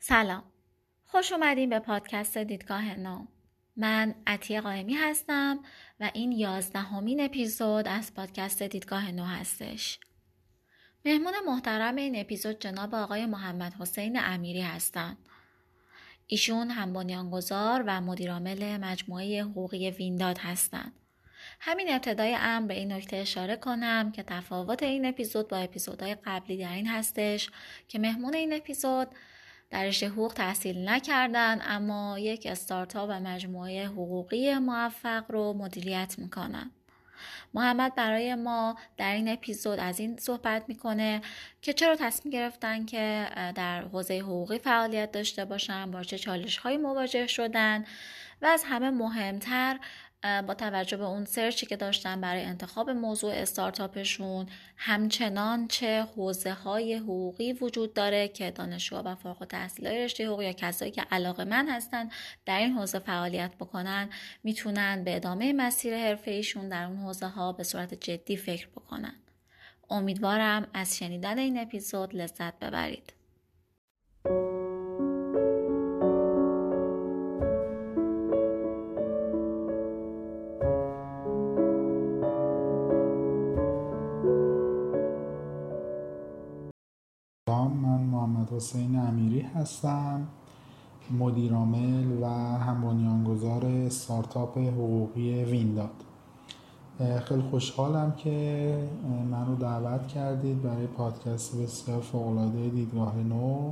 سلام. خوش اومدین به پادکست دیدگاه نو من عطیه قائمی هستم و این یازدهمین اپیزود از پادکست دیدگاه نو هستش. مهمون محترم این اپیزود جناب آقای محمد حسین امیری هستند ایشون هم بنیانگذار و مدیرعامل مجموعه حقوقی وینداد هستند همین ابتدای امر به این نکته اشاره کنم که تفاوت این اپیزود با اپیزودهای قبلی در این هستش که مهمون این اپیزود در رشته حقوق تحصیل نکردن اما یک استارتاپ و مجموعه حقوقی موفق رو مدیریت می‌کنن. محمد برای ما در این اپیزود از این صحبت می‌کنه که چرا تصمیم گرفتن که در حوزه حقوقی فعالیت داشته باشن با چه چالش های مواجه شدن و از همه مهمتر با توجه به اون سرچی که داشتن برای انتخاب موضوع استارتاپشون همچنان چه حوزه های حقوقی وجود داره که دانشجو و فارغ التحصیلای رشته حقوق یا کسایی که علاقه من هستن در این حوزه فعالیت بکنن می‌تونن به ادامه مسیر حرفه ایشون در اون حوزه ها به صورت جدی فکر بکنن. امیدوارم از شنیدن این اپیزود لذت ببرید. امیری هستم مدیرعامل و هم بنیانگذار استارتاپ حقوقی وینداد. خیلی خوشحالم که منو دعوت کردید برای پادکست بسیار فوقالعاده دیدگاه نو.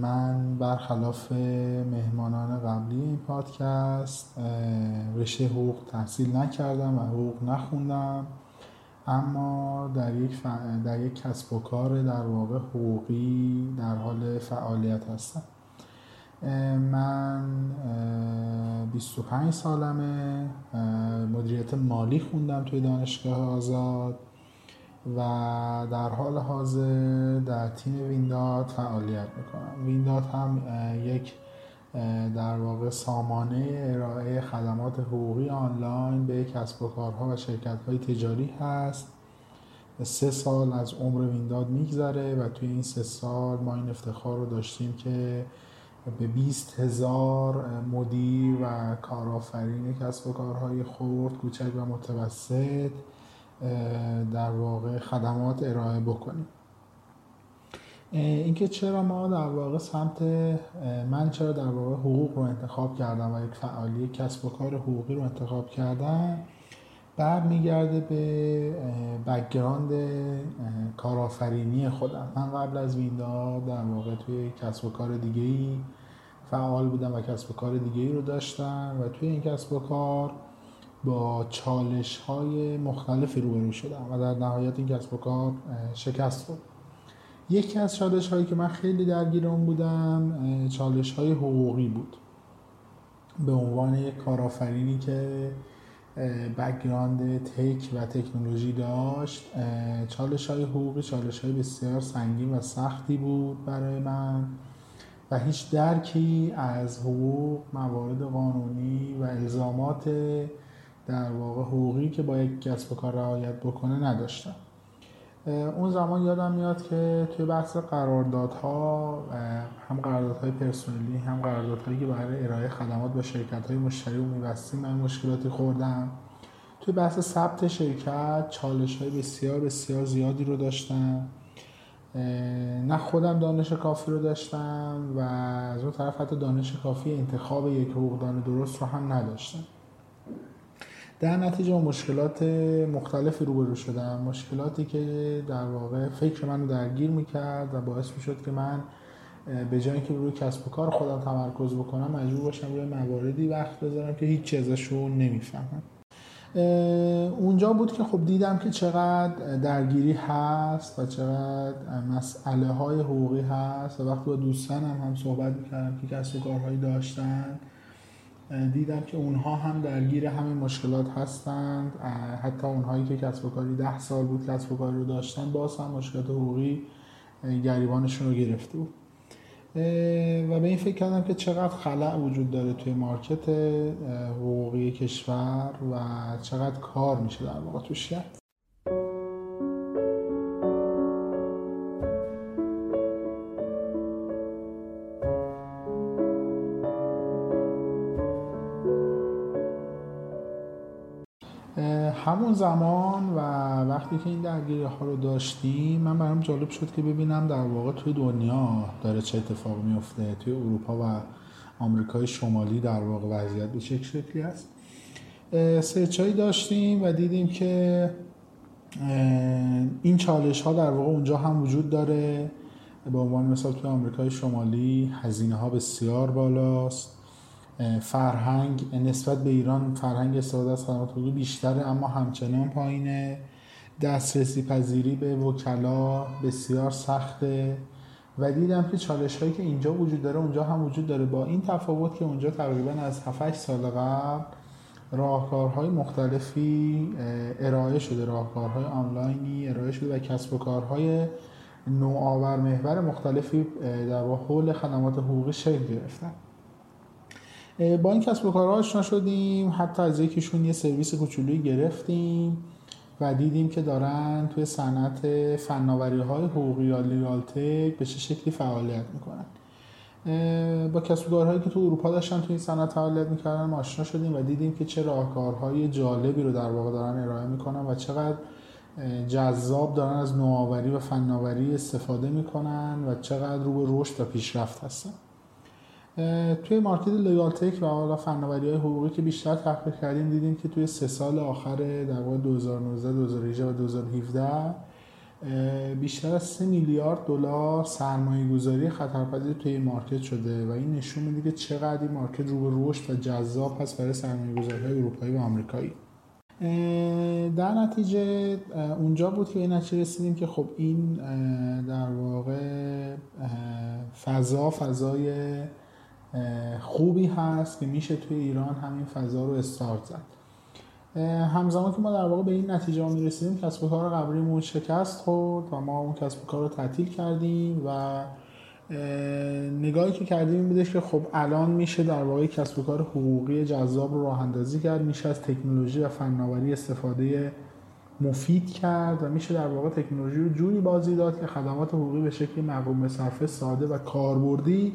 من برخلاف مهمانان قبلی این پادکست رشته حقوق تحصیل نکردم و حقوق نخوندم. اما در یک, در یک کسب و کار در واقع حقوقی در حال فعالیت هستم. من 25 سالمه. مدیریت مالی خوندم توی دانشگاه آزاد و در حال حاضر در تیم وینداد فعالیت می‌کنم. وینداد هم یک در واقع سامانه ارائه خدمات حقوقی آنلاین به کسب و کارها و شرکت های تجاری هست. سه سال از عمر وینداد میگذره و توی این سه سال ما این افتخار رو داشتیم که به 20 هزار مدیر و کارآفرین کسب و کارهای خورد کوچک و متوسط در واقع خدمات ارائه بکنیم. اینکه چرا ما در واقع سمت من چرا در واقع حقوق رو انتخاب کردم و یک فعالی کسب و کار حقوقی رو انتخاب کردم برمیگرده به background کارآفرینی خودم. من قبل از وینداد در واقع توی کسب و کار دیگه ای فعال بودم و کسب و کار دیگه ای رو داشتم و توی این کسب و کار با چالش های مختلفی روبرو شدم و در نهایت این کسب و کار شکست خورد. یکی از چالش هایی که من خیلی درگیر اون بودم چالش های حقوقی بود. به عنوان یک کارآفرینی که بکگراند تک و تکنولوژی داشت چالش های حقوقی چالش های بسیار سنگین و سختی بود برای من و هیچ درکی از حقوق موارد قانونی و الزامات در واقع حقوقی که با یک کسب و کار رعایت بکنه نداشتم. اون زمان یادم میاد که توی بحث قراردادها هم قراردادهای پرسنلی هم قراردادهایی که برای ارائه خدمات با شرکت های مشتری و میبستیم من مشکلاتی خوردم. توی بحث ثبت شرکت چالش های بسیار بسیار زیادی رو داشتم. نه خودم دانش کافی رو داشتم و از اون طرف حتی دانش کافی انتخاب یک حقوقدان درست رو هم نداشتم. در نتیجه مشکلات مختلفی روبرو شدم. مشکلاتی که در واقع فکر منو درگیر می‌کرد و باعث می‌شد که من به جای که روی کسب و کار خودم تمرکز بکنم مجبور باشم روی مواردی وقت بذارم که هیچ ازشون نمی‌فهمم. اونجا بود که خب دیدم که چقدر درگیری هست و چقدر مسئله های حقوقی هست و وقتی با دوستانم هم صحبت می‌کردم که کسب و کارهایی داشتن دیدم که اونها هم درگیر همین مشکلات هستند. حتی اونهایی که کسب و کاری ده سال بود کسب و کاری رو داشتن باز هم مشکلات حقوقی گریبانشون رو گرفته بود. و به این فکر کردم که چقدر خلع وجود داره توی مارکت حقوقی کشور و چقدر کار میشه در واقع توش کرد. همون زمان و وقتی که این درگیری ها رو داشتیم من برام جالب شد که ببینم در واقع توی دنیا داره چه اتفاق میفته توی اروپا و آمریکای شمالی در واقع وضعیت به چه شکلی است سرچایی داشتیم و دیدیم که این چالش ها در واقع اونجا هم وجود داره. به عنوان مثال توی آمریکای شمالی هزینه ها بسیار بالاست. فرهنگ نسبت به ایران فرهنگ استفاده از خدمات حقوقی بیشتره اما همچنان پایینه. دسترسی پذیری به وکلا بسیار سخته و دیدم که چالش هایی که اینجا وجود داره اونجا هم وجود داره. با این تفاوت که اونجا تقریبا از 7 سال قبل راهکارهای مختلفی ارائه شده. راهکارهای آنلاینی ارائه شده و کسب و کارهای نوآور محور مختلفی در حول خدمات حقوقی شکل گرفتن. با این کسب و کارها آشنا شدیم. حتی از یکیشون یه سرویس کوچولویی گرفتیم و دیدیم که دارن توی صنعت فناوری های حقوقی یا لیگالتک به چه شکلی فعالیت می‌کنن. با کسب کارهایی که تو اروپا داشتن توی این صنعت فعالیت می‌کردن آشنا شدیم و دیدیم که چه راهکارهای جالبی رو در واقع دارن ارائه می‌کنن و چقدر جذاب دارن از نوآوری و فناوری استفاده می‌کنن و چقدر رو به رشد و پیشرفت هستن. توی مارکت لیگال تک و حالا فناوری های حقوقی که بیشتر تحقیق کردیم دیدیم که توی سه سال آخر در واقع 2019 2018 و 2017 بیشتر از 3 میلیارد دلار سرمایه گذاری خطرپذیر توی مارکت شده و این نشون میده که چقدر این مارکت رو به رشد و جذاب هست برای سرمایه گذاری های اروپایی و آمریکایی. در نتیجه اونجا بود که این نتیجه رسیدیم که خب این در واقع فضا فضای خوبی هست که میشه توی ایران همین فضا رو استارت زد. همزمان که ما در واقع به این نتیجه می رسیدیم کسب و کار قبلیمون شکست خورد و ما اون کسب و کار رو تعطیل کردیم و نگاهی که کردیم این بودش که خب الان میشه در واقع کسب و کار حقوقی جذاب رو راه اندازی کرد میشه از تکنولوژی و فناوری استفاده مفید کرد و میشه در واقع تکنولوژی رو جوری بازی داد که خدمات حقوقی به شکل مقروم صرفه ساده و کاربردی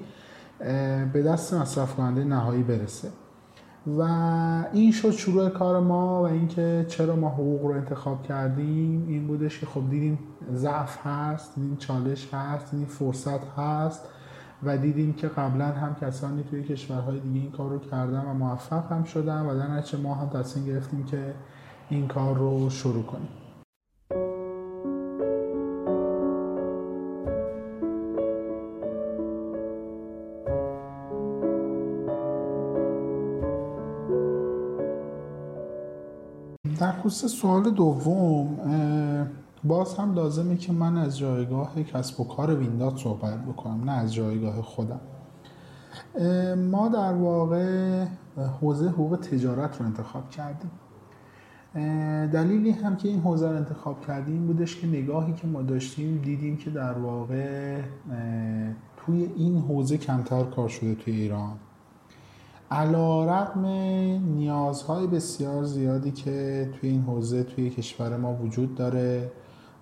به دست مصرف کننده نهایی برسه. و این شد شروع کار ما و اینکه چرا ما حقوق رو انتخاب کردیم. این بودش که خب دیدیم ضعف هست دیدیم چالش هست دیدیم فرصت هست و دیدیم که قبلا هم کسانی توی کشورهای دیگه این کار رو کردن و موفق هم شدن و در نتیجه ما هم تصمیم گرفتیم که این کار رو شروع کنیم. خصوص سوال دوم باز هم لازمه که من از جایگاه کسب و کار ویندات صحبت بکنم نه از جایگاه خودم. ما در واقع حوزه حقوق تجارت رو انتخاب کردیم. دلیلی هم که این حوزه رو انتخاب کردیم بودش که نگاهی که ما داشتیم دیدیم که در واقع توی این حوزه کمتر کار شده توی ایران. علا رقم نیازهای بسیار زیادی که توی این حوزه توی کشور ما وجود داره.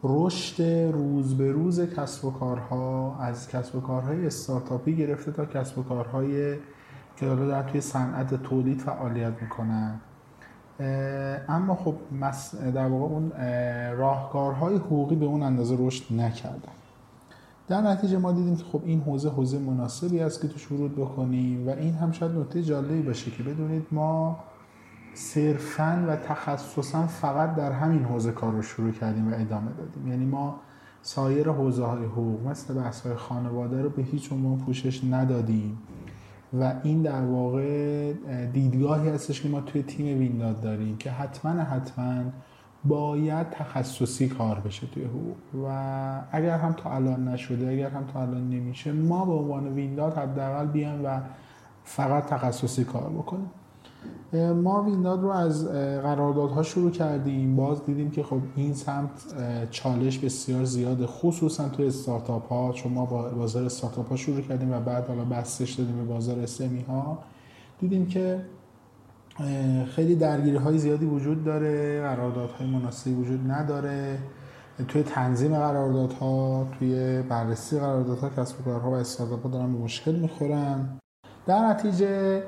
رشد روز به روز کسب و کارها از کسب و کارهای استارتاپی گرفته تا کسب و کارهای که حالا در توی صنعت تولید فعالیت می‌کنن. اما خب در واقع اون راهکارهای حقوقی به اون اندازه رشد نکردن. در نتیجه ما دیدیم که خب این حوزه حوزه مناسبی است که توش ورود بکنیم و این هم شاید نکته جالبی باشه که بدونید ما صرفا و تخصصا فقط در همین حوزه کار رو شروع کردیم و ادامه دادیم. یعنی ما سایر حوزه های حقوق مثل بحث های خانواده رو به هیچ عنوان پوشش ندادیم و این در واقع دیدگاهی هستش که ما توی تیم وینداد داریم که حتما حتما باید تخصصی کار بشه توی حقوق. و اگر هم تا الان نشده اگر هم تا الان نمیشه ما به عنوان وینداد حداقل بیایم و فقط تخصصی کار بکنیم. ما وینداد رو از قراردادها شروع کردیم. باز دیدیم که خب این سمت چالش بسیار زیاده خصوصا توی استارتاپ ها چون ما با بازار استارتاپ ها شروع کردیم و بعد حالا بستش دادیم به بازار اسمی ها دیدیم که خیلی درگیری های زیادی وجود داره قراردادهای مناسبی وجود نداره. توی تنظیم قراردادها توی بررسی قراردادها کسب و کارها و استارتاپ ها دارن به مشکل می‌خورن. در نتیجه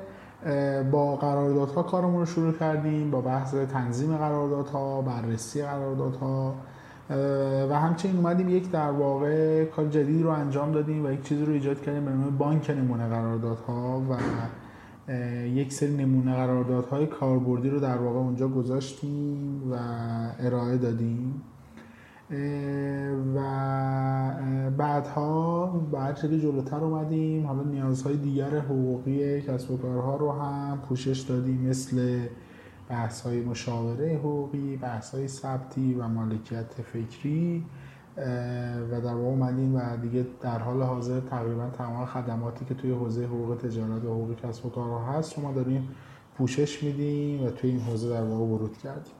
با قراردادها کارمون رو شروع کردیم با بحث تنظیم قراردادها بررسی قراردادها و همچنین اومدیم یک در واقع کار جدید رو انجام دادیم و یک چیزی رو ایجاد کردیم به نام بانک نمونه قراردادها و یک سری نمونه قراردادهای کاربردی رو در واقع اونجا گذاشتیم و ارائه دادیم. و بعدها بعد که جلوتر اومدیم. حالا نیازهای دیگر حقوقی کسب و کارها رو هم پوشش دادیم مثل بحث های مشاوره حقوقی بحث های ثبتی و مالکیت فکری. و در واقع اومدیم و دیگه در حال حاضر تقریبا تمام خدماتی که توی حوزه حقوق تجارت و حقوق کسب و کارها هست شما داریم پوشش میدیم و توی این حوزه در واقع ورود کردیم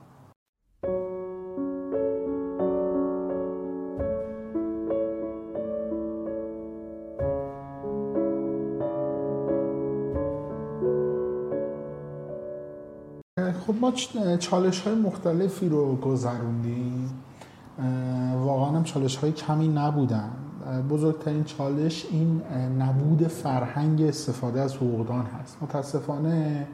خب ما چالش های مختلفی رو گذروندیم. چالش های کمی نبودن. بزرگترین چالش این نبود فرهنگ استفاده از حقوقدان هست. متاسفانه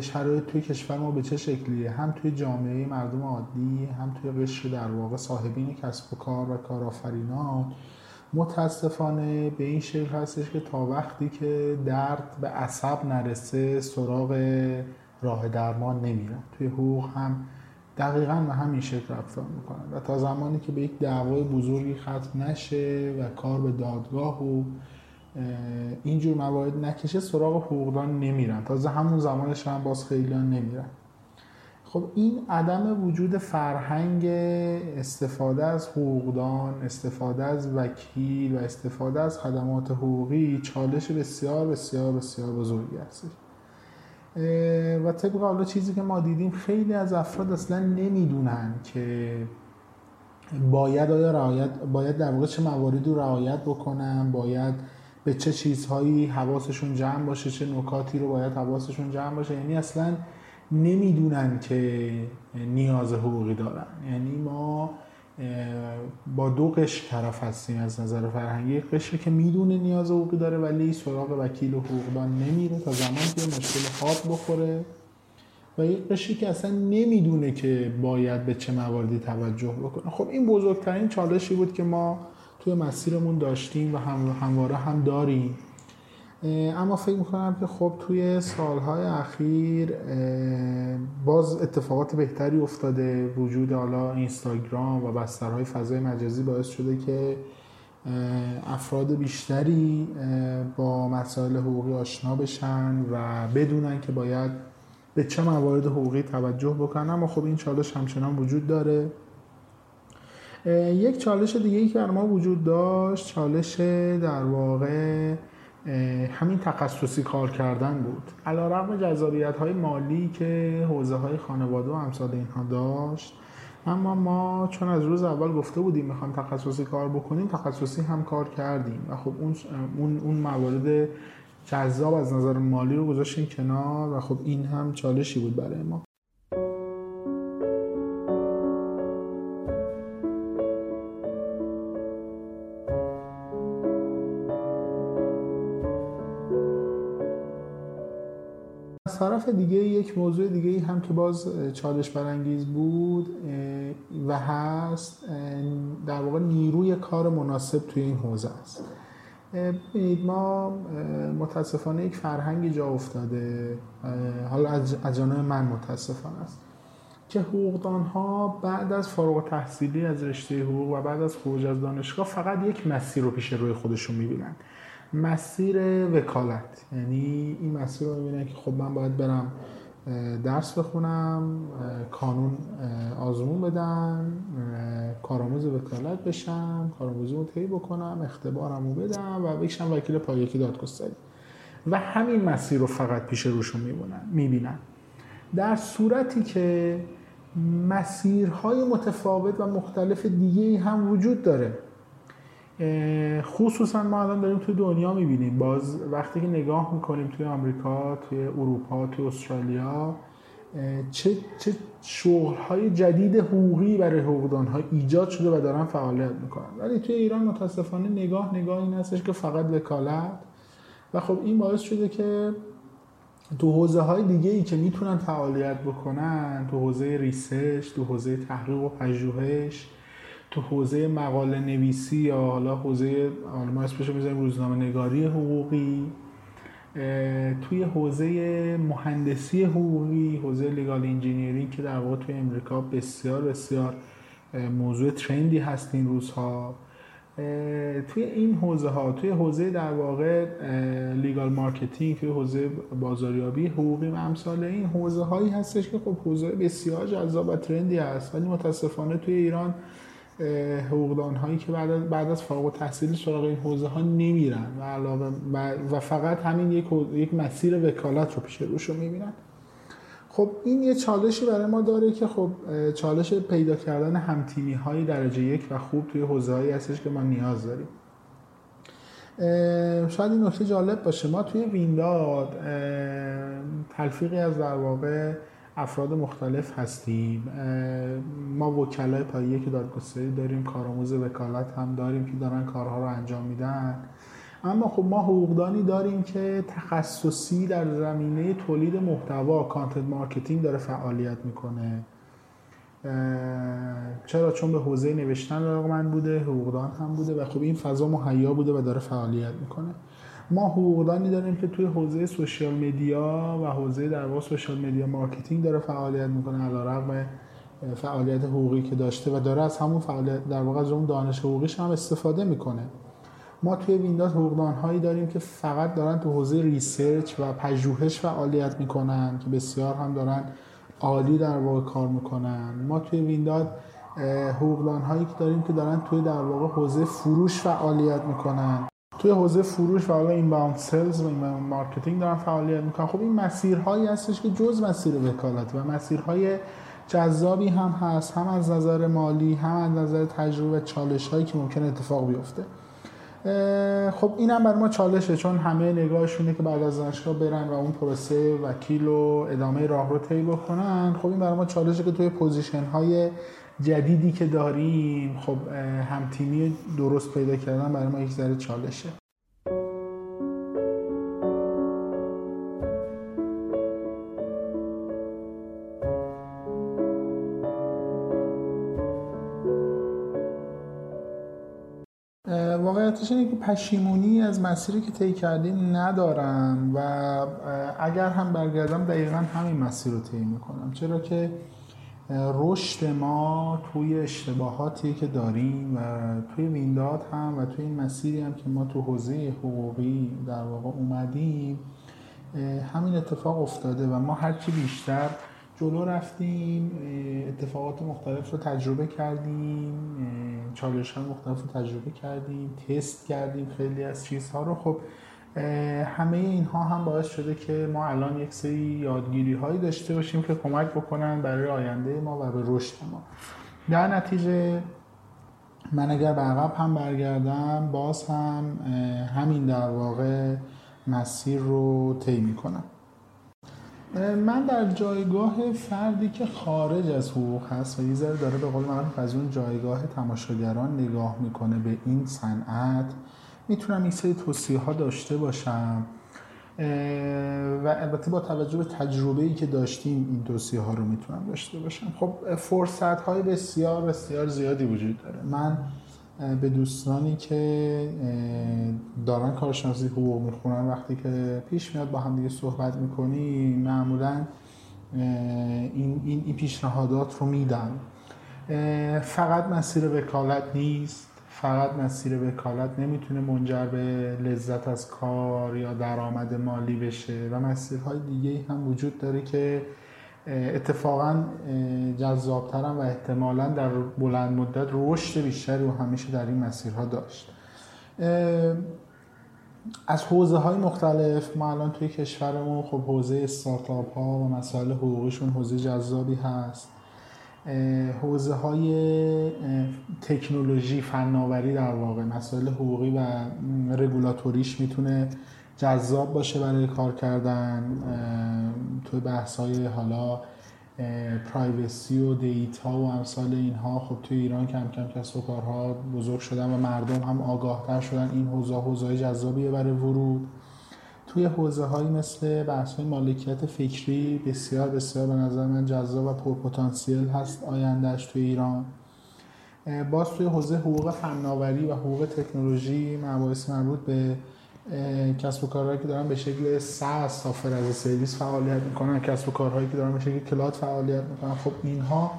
شرایط توی کشور ما به چه شکلیه؟ هم توی جامعه مردم عادی هم توی قشر در واقع صاحبین کسب و کار و کارآفرینان متاسفانه به این شکل هستش که تا وقتی که درد به عصب نرسه سراغ راه درمان نمیرن. توی حقوق هم دقیقا به همین شکل رفتار می‌کنن و تا زمانی که به یک دعوای بزرگی ختم نشه و کار به دادگاه و اینجور موارد نکشه سراغ حقوقدان نمیرن. تازه همون زمانش هم باز خیلی نمیرن. خب این عدم وجود فرهنگ استفاده از حقوقدان استفاده از وکیل و استفاده از خدمات حقوقی چالش بسیار بسیار بسیار بزرگی هستش و طبق حالا چیزی که ما دیدیم خیلی از افراد اصلا نمی‌دونن که باید آیا رعایت باید در واقع چه مواردی رو رعایت بکنن باید به چه چیزهایی حواسشون جمع باشه چه نکاتی رو باید حواسشون جمع باشه. یعنی اصلا نمی‌دونن که نیاز حقوقی دارن. یعنی ما با دو قشر طرف هستیم از نظر فرهنگی. یک قشر که می‌دونه نیاز حقوقی داره ولی سراغ وکیل و حقوقدان نمیره تا زمانی که مشکل خواب بخوره. و یک قشری که اصلا نمی‌دونه که باید به چه مواردی توجه بکنه. خب این بزرگترین چالشی بود که ما توی مسیرمون داشتیم و هم همواره هم داریم. اما فکر می‌کنم که خب توی سالهای اخیر باز اتفاقات بهتری افتاده. وجود حالا اینستاگرام و بسترهای فضای مجازی باعث شده که افراد بیشتری با مسائل حقوقی آشنا بشن و بدونن که باید به چه موارد حقوقی توجه بکنن. اما خب این چالش همچنان وجود داره. یک چالش دیگه ای که ما وجود داشت چالش در واقع همین تخصصی کار کردن بود. علا رقم جذابیت های مالی که حوزه های خانواده و امثال اینها داشت. اما ما چون از روز اول گفته بودیم می‌خوایم تخصصی کار بکنیم تخصصی هم کار کردیم. و خب اون, اون, اون موارد جذاب از نظر مالی رو گذاشتیم کنار و خب این هم چالشی بود برای ما. طرف دیگه یک موضوع دیگه هم که باز چالش برانگیز بود و هست در واقع نیروی کار مناسب توی این حوزه است. ببینید ما متاسفانه یک فرهنگی جا افتاده. حالا از جانب من متاسفانه است که حقوقدان ها بعد از فارغ تحصیلی از رشته حقوق و بعد از خروج از دانشگاه فقط یک مسیر رو پیش روی خودشون می‌بینن. مسیر وکالت. یعنی این مسیر رو می‌بینن که خب من باید برم درس بخونم کانون آزمون بدم کارآموز وکالت بشم کارآموزی رو طی بکنم اختبارم رو بدم و بکشم وکیل پایکی دادگستری. و همین مسیر رو فقط پیش روشون می‌بینن در صورتی که مسیرهای متفاوت و مختلف دیگه هم وجود داره. خصوصا ما الان داریم توی دنیا می‌بینیم. باز وقتی که نگاه می‌کنیم توی آمریکا توی اروپا توی استرالیا چه, چه شغل های جدید حقوقی برای حقوقدان ها ایجاد شده و دارن فعالیت می‌کنن. ولی توی ایران متاسفانه نگاه نگاه این هستش که فقط وکالت. و خب این باعث شده که تو حوزه های دیگه ای که می‌تونن فعالیت بکنن تو حوزه research تو حوزه تحقیق و پژوهش تو حوزه مقاله نویسی یا حالا حوزه حالا ما اسمش می‌ذاریم روزنامه نگاری حقوقی توی حوزه مهندسی حقوقی حوزه legal engineering که در واقع توی امریکا بسیار بسیار موضوع trendy هست این روزها. توی این حوزه ها توی حوزه در واقع legal marketing توی حوزه بازاریابی حقوقی و امثال این حوزه هایی هستش که خب حوزه بسیار جذاب و trendy هست. ولی متاسفانه توی ایران حقوقدان هایی که بعد بعد از فارغ التحصیل سراغ این حوزه ها نمیرن و علاوه و فقط همین یک یک مسیر وکالت رو پیش روش رو می‌بینن. خب این یه چالشی برای ما داره که خب چالش پیدا کردن همتیمی های درجه یک و خوب توی حوزه هایی هستش که ما نیاز داریم. شاید این نکته جالب باشه. ما توی وینداد تلفیقی از در افراد مختلف هستیم. ما وکلای پایه که دادگستری داریم کارآموز وکالت هم داریم که دارن کارها رو انجام میدن. اما خب ما حقوقدانی داریم که تخصصی در زمینه تولید محتوا content marketing داره فعالیت می‌کنه. چرا؟ چون به حوزه نوشتن من بوده حقوقدان هم بوده و خب این فضا مهیا بوده و داره فعالیت می‌کنه. ما حقوقدانی داریم که توی حوزه social media و حوزه در واقع social media marketing داره فعالیت می‌کنه علیرغم فعالیت حقوقی که داشته و داره از همون فعالیت در واقع از اون دانش حقوقیش هم استفاده می‌کنه. ما توی وینداد حقوقدان هایی داریم که فقط دارن تو حوزه research و پژوهش فعالیت می‌کنن که بسیار هم دارن عالی در واقع کار می‌کنن. ما توی وینداد حقوقدان هایی که داریم که دارن توی در واقع حوزه فروش فعالیت می‌کنن. توی حوزه فروش و حالا inbound sales و این marketing دارن فعالیت می‌کنن. خب این مسیرهایی هستش که جز مسیر وکالت و مسیرهای جذابی هم هست هم از نظر مالی هم از نظر تجربه چالش هایی که ممکن اتفاق بیفته. خب اینم برای ما چالشه چون همه نگاهشونه که بعد از دانشگاه برن و اون پروسه وکیل و ادامه راه رو طی بکنن. خب این برای ما چالشه که توی پوزیشن های جدیدی که داریم خب همتیمی درست پیدا کردن برای ما یک ذره چالشه. واقعیتش اینه که پشیمونی از مسیری که طی کردیم ندارم و اگر هم برگردم دقیقا همین مسیر رو طی می‌کنم. چرا که رشد ما توی اشتباهاتی که داریم و توی وینداد هم و توی این مسیری هم که ما تو حوزه حقوقی در واقع اومدیم همین اتفاق افتاده و ما هرچی بیشتر جلو رفتیم اتفاقات مختلف رو تجربه کردیم چالش های مختلف رو تجربه کردیم تست کردیم خیلی از چیزها رو. خب همه اینها هم باعث شده که ما الان یک سری یادگیری هایی داشته باشیم که کمک بکنن برای آینده ما و به رشد ما. در نتیجه من اگر به عقب هم برگردم باز هم همین در واقع مسیر رو طی می‌کنم. من در جایگاه فردی که خارج از حقوق هست و یه ذره داره به قول معروف از اون جایگاه تماشاگران نگاه می‌کنه به این صنعت می‌تونم این سری توصیه ها داشته باشم. و البته با توجه به تجربه ای که داشتیم این توصیه ها رو می‌تونم داشته باشم. خب فرصت های بسیار بسیار زیادی وجود داره. من به دوستانی که دارن کارشناسی حقوق می‌خونن وقتی که پیش میاد با هم دیگه صحبت می‌کنی معمولا این, این, این پیشنهادات رو میدن فقط مسیر وکالت نیست. فقط مسیر وکالت نمی‌تونه منجر به لذت از کار یا درآمد مالی بشه و مسیرهای دیگه هم وجود داره که اتفاقا جذابترن و احتمالا در بلند مدت رشد بیشتری و همیشه در این مسیرها داشت. از حوزه های مختلف ما الان توی کشورمون خب حوزه استارتاپ ها و مسائل حقوقیشون حوزه جذابی هست. حوزه های تکنولوژی فناوری در واقع. مسائل حقوقی و رگولاتوریش می‌تونه جذاب باشه برای کار کردن توی بحث های حالا پرایوسی و دیتا و امثال اینها. خب توی ایران کم کم کسب و کارها بزرگ شدن و مردم هم آگاهتر شدن. این حوزه حوزه جذابیه برای ورود. توی حوزه هایی مثل بحث های مالکیت فکری بسیار بسیار به نظر من جذاب و پرپتانسیل هست آیندهش توی ایران. باز توی حوزه حقوق فناوری و حقوق تکنولوژی مباحث مربوط به کسب و کارهایی که دارن به شکل SaaS software as service فعالیت می‌کنن کسب و کارهایی که دارن به شکل cloud فعالیت می‌کنن. خب اینها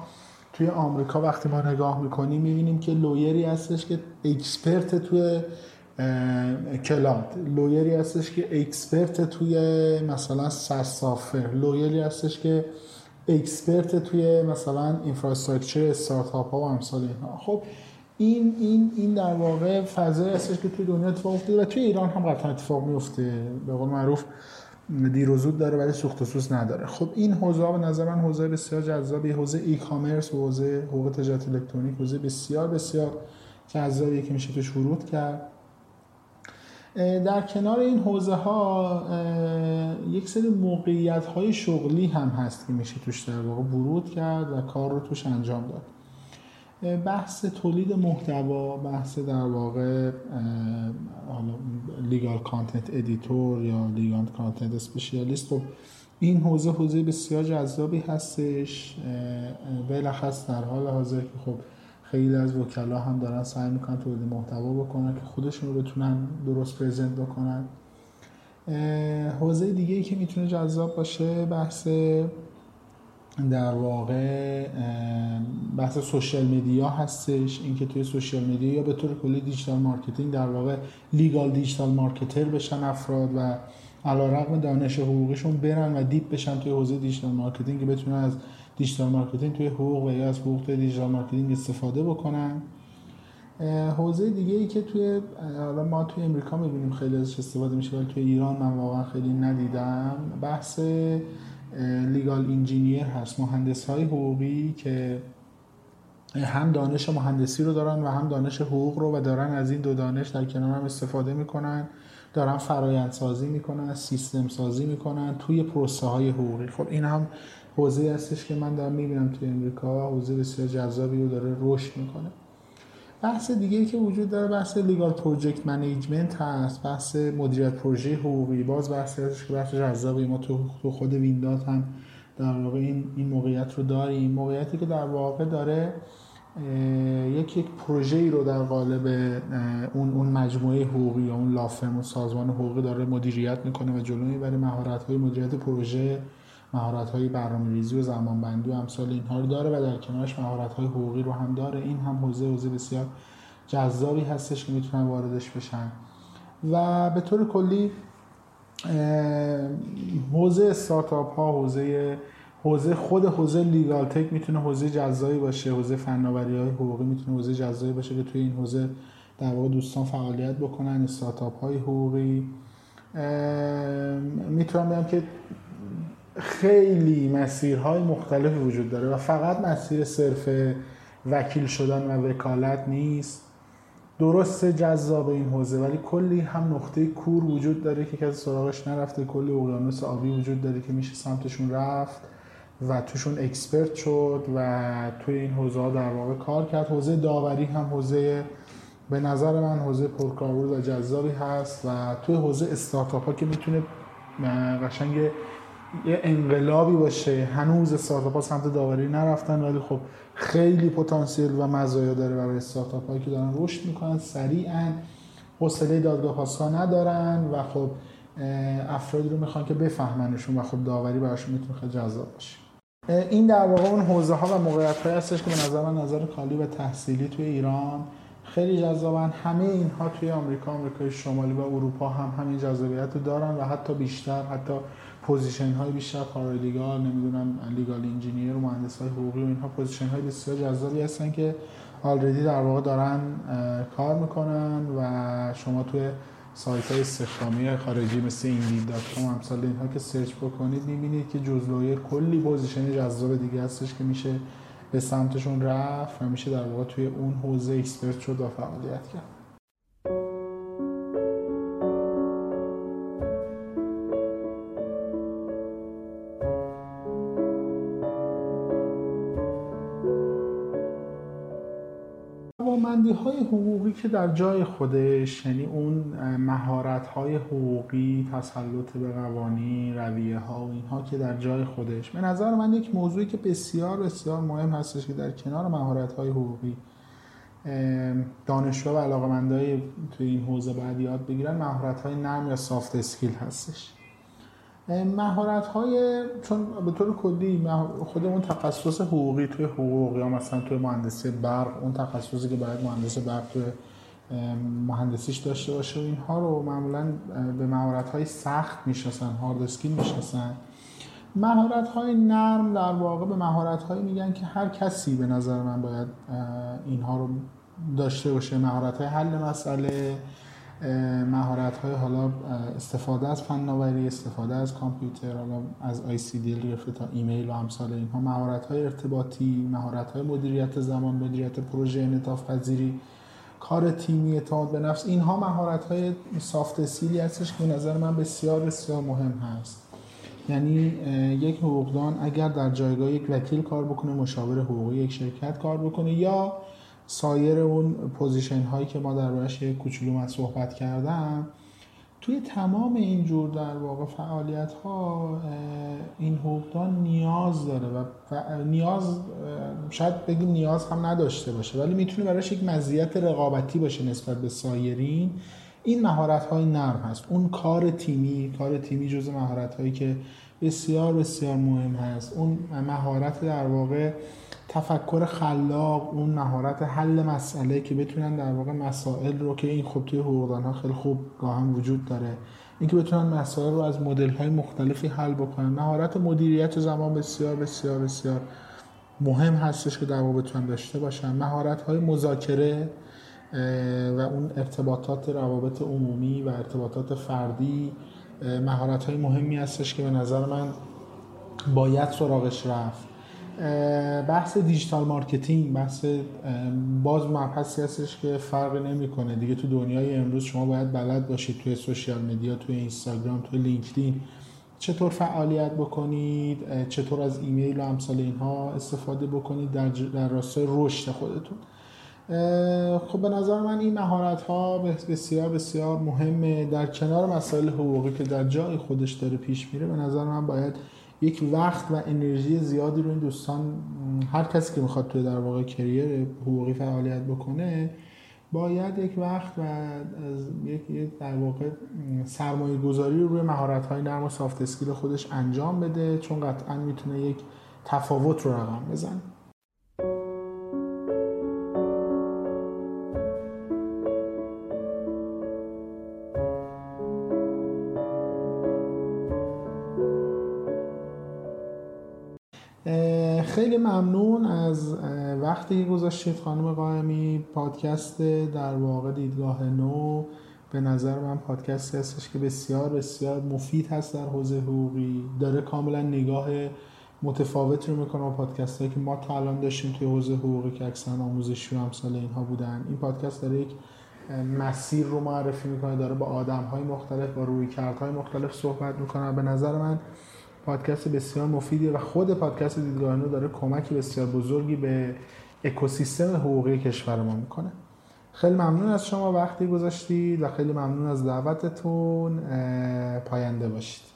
توی آمریکا وقتی ما نگاه می‌کنیم می‌بینیم که lawyer ی هستش که expert توی cloud lawyer ی هستش که expert توی مثلا software. lawyer ی هستش که expert توی مثلا infrastructure استارتاپ ها و امثال اینها. خب این این این در واقع فضایی هستش که توی دنیا اتفاق افتاده و توی ایران هم قطعا اتفاق میفته. به قول معروف دیر و زود داره ولی سوخت و نداره. خب این حوزه به نظر من حوزه بسیار جذابی حوزه e-commerce و حوزه حقوق تجارت الکترونیک حوزه بسیار بسیار جذابی که میشه توش ورود کرد. در کنار این حوزه ها یک سری موقعیت های شغلی هم هست که میشه توش در واقع ورود کرد و کار رو توش انجام داد. بحث تولید محتوا بحث در واقع legal content editor یا legal content specialist خب این حوزه حوزه بسیار جذابی هستش بالاخص در حال حاضر که خب خیلی از وکلا هم دارن سعی می‌کنن تولید محتوا بکنن که خودشون رو بتونن درست present بکنن. حوزه دیگه ای که می‌تونه جذاب باشه بحث در واقع بحث social media هستش. اینکه توی social media یا به طور کلی digital marketing در واقع legal digital marketer بشن افراد و علیرغم دانش حقوقیشون برن و deep بشن توی حوزه digital marketing بتونن از digital marketing توی حقوق و یا از حقوق توی digital marketing استفاده بکنن. حوزه دیگه ای که توی حالا ما توی امریکا می‌بینیم خیلی ازش استفاده میشه ولی توی ایران من واقعا خیلی ندیدم. بحث لیگال انجینیر هست مهندس های حقوقی که هم دانش مهندسی رو دارن و هم دانش حقوق رو و دارن از این دو دانش در کنار هم استفاده می‌کنن. دارن فرایند سازی می‌کنن سیستم سازی می‌کنن توی پروسه های حقوقی. خب این هم حوزه هستش که من دارم می‌بینم توی امریکا حوزه بسیار جذابی رو داره رشد می‌کنه. بحث دیگه که وجود داره بحث legal project management هست بحث مدیریت پروژه حقوقی. باز بحث هستش که بحث جذابی. ما تو خود وینداد هم در واقع این این موقعیت رو داریم. موقعیتی که در واقع داره یک یک پروژه ای رو در قالب اون اون مجموعه حقوقی یا اون law firm و سازمان حقوقی داره مدیریت می‌کنه و جلو می‌بره. مهارت های مدیریت پروژه مهارت های برنامه ریزی و زمان بندی و امثال اینها رو داره و در کنارش مهارت های حقوقی رو هم داره. این هم حوزه حوزه بسیار جذابی هستش که می‌تونن واردش بشن. و به طور کلی حوزه استارتاپ ها حوزه حوزه خود حوزه لیگال تک می‌تونه حوزه جذابی باشه حوزه فناوری های حقوقی می‌تونه حوزه جذابی باشه که توی این حوزه در واقع دوستان فعالیت بکنن استارتاپ های حقوقی می‌تونم بگم که خیلی مسیرهای مختلفی وجود داره و فقط مسیر صرف وکیل شدن و وکالت نیست. درست جذاب این حوزه ولی کلی هم نقطه کور وجود داره که کسی سراغش نرفته کلی اقیانوس آبی وجود داره که میشه سمتشون رفت. و توشون expert شد و توی این حوزه ها در واقع کار کرد. حوزه داوری هم حوزه به نظر من حوزه پرکاربرد و جذابی هست و توی حوزه استارتاپ ها که می‌تونه قشنگ یه انقلابی باشه. هنوز استارتاپ ها سمت داوری نرفتن ولی خب خیلی پتانسیل و مزایا داره برای استارتاپ هایی که دارن رشد می‌کنن. سریعا حوصله دادگاه پاسخ ندارن و خب افرادی رو می‌خوان که بفهمنشون و خب داوری براشون می‌تونه خیلی جذاب باشه. این در واقع اون حوزه ها و موقعیت هایی هستش که به نظر من نظر کاری و تحصیلی توی ایران خیلی جذابن. همه اینها توی آمریکا آمریکای شمالی و اروپا هم همین جذابیت رو دارن و حتی بیشتر حتی position های بیشتر paralegal نمی‌دونم legal engineer و مهندس های حقوقی و اینها position های بسیار جذابی هستن که already در واقع دارن کار می‌کنن و شما توی سایت های استخدامی خارجی مثل Indeed dot com امثال اینها که search بکنید می‌بینید که جز lawyer کلی position جذاب دیگه هستش که میشه به سمتشون رفت و میشه در واقع توی اون حوزه expert شد و فعالیت کرد. حقوقی که در جای خودش یعنی اون مهارت های حقوقی تسلط به قوانین رویه ها و اینها که در جای خودش. به نظر من یک موضوعی که بسیار بسیار مهم هستش که در کنار مهارت های حقوقی دانشجو و علاقمندای توی این حوزه باید یاد بگیرن مهارت های نرم یا سافت اسکیل هستش. مهارت های چون به طور کلی خودمون تخصص حقوقی توی حقوق یا مثلا توی مهندسی برق اون تخصصی که باید مهندس برق توی مهندسیش داشته باشه و اینها رو معمولا به مهارت های سخت می‌شناسن hard skill می‌شناسن. مهارت های نرم در واقع به مهارت هایی میگن که هر کسی به نظر من باید اینها رو داشته باشه. مهارت های حل مسئله مهارت های حالا استفاده از فناوری استفاده از کامپیوتر حالا از ICDL گرفته تا ایمیل و امثال اینها مهارت های ارتباطی مهارت های مدیریت زمان مدیریت پروژه انعطاف پذیری کار تیمی اعتماد به نفس اینها مهارت های soft skill ی هستش که نظر من بسیار بسیار مهم هست. یعنی یک حقوقدان اگر در جایگاه یک وکیل کار بکنه مشاور حقوقی یک شرکت کار بکنه یا سایر اون position هایی که ما دربارش کوچولو من صحبت کردم توی تمام این جور در واقع فعالیت ها این حقوقدان نیاز داره و نیاز شاید بگیم نیاز هم نداشته باشه ولی می‌تونه براش یک مزیت رقابتی باشه نسبت به سایرین. این مهارت های نرم هست. اون کار تیمی کار تیمی جز مهارت هایی که بسیار بسیار مهم هست. اون مهارت در واقع تفکر خلاق اون مهارت حل مسئله که بتونن در واقع مسائل رو که این خب توی حقوقدان ها خیلی خوب گاهم وجود داره اینکه بتونن مسائل رو از مدل های مختلفی حل بکنن. مهارت مدیریت زمان بسیار بسیار بسیار مهم هستش که در واقع بتونن داشته باشن. مهارت های مذاکره و اون ارتباطات روابط عمومی و ارتباطات فردی مهارت های مهمی هستش که به نظر من باید سراغش رفت. بحث digital marketing بحث باز مبحثی هستش که فرق نمی‌کنه. دیگه تو دنیای امروز شما باید بلد باشید توی social media توی اینستاگرام توی لینکدین چطور فعالیت بکنید چطور از ایمیل و امثال اینها استفاده بکنید در, در راستای رشد خودتون. خب به نظر من این مهارت ها بسیار بسیار مهمه. در کنار مسائل حقوقی که در جای خودش داره پیش میره به نظر من باید یک وقت و انرژی زیادی رو این دوستان هر کسی که می‌خواد توی در واقع کریر حقوقی فعالیت بکنه باید یک وقت و یک در واقع سرمایه گذاری رو روی مهارت های نرم و سافت اسکیل خودش انجام بده چون قطعا می‌تونه یک تفاوت رو رقم بزنه. ممنون از وقتی گذاشتید خانم قائمی پادکست در واقع دیدگاه نو. به نظر من پادکستی هستش که بسیار بسیار مفید هست در حوزه حقوقی. داره کاملا نگاه متفاوت رو می‌کنه با پادکست هایی که ما تا الان داشتیم توی حوزه حقوقی که اکثرا آموزشی و امثال اینها بودن. این پادکست داره یک مسیر رو معرفی می‌کنه داره با آدم های مختلف با روی های مختلف صحبت می‌کنه. به نظر من پادکست بسیار مفیدیه و خود پادکست دیدگاه نو داره کمکی بسیار بزرگی به اکوسیستم حقوقی کشور ما می‌کنه. خیلی ممنون از شما وقتی گذاشتید و خیلی ممنون از دعوتتون. پاینده باشید.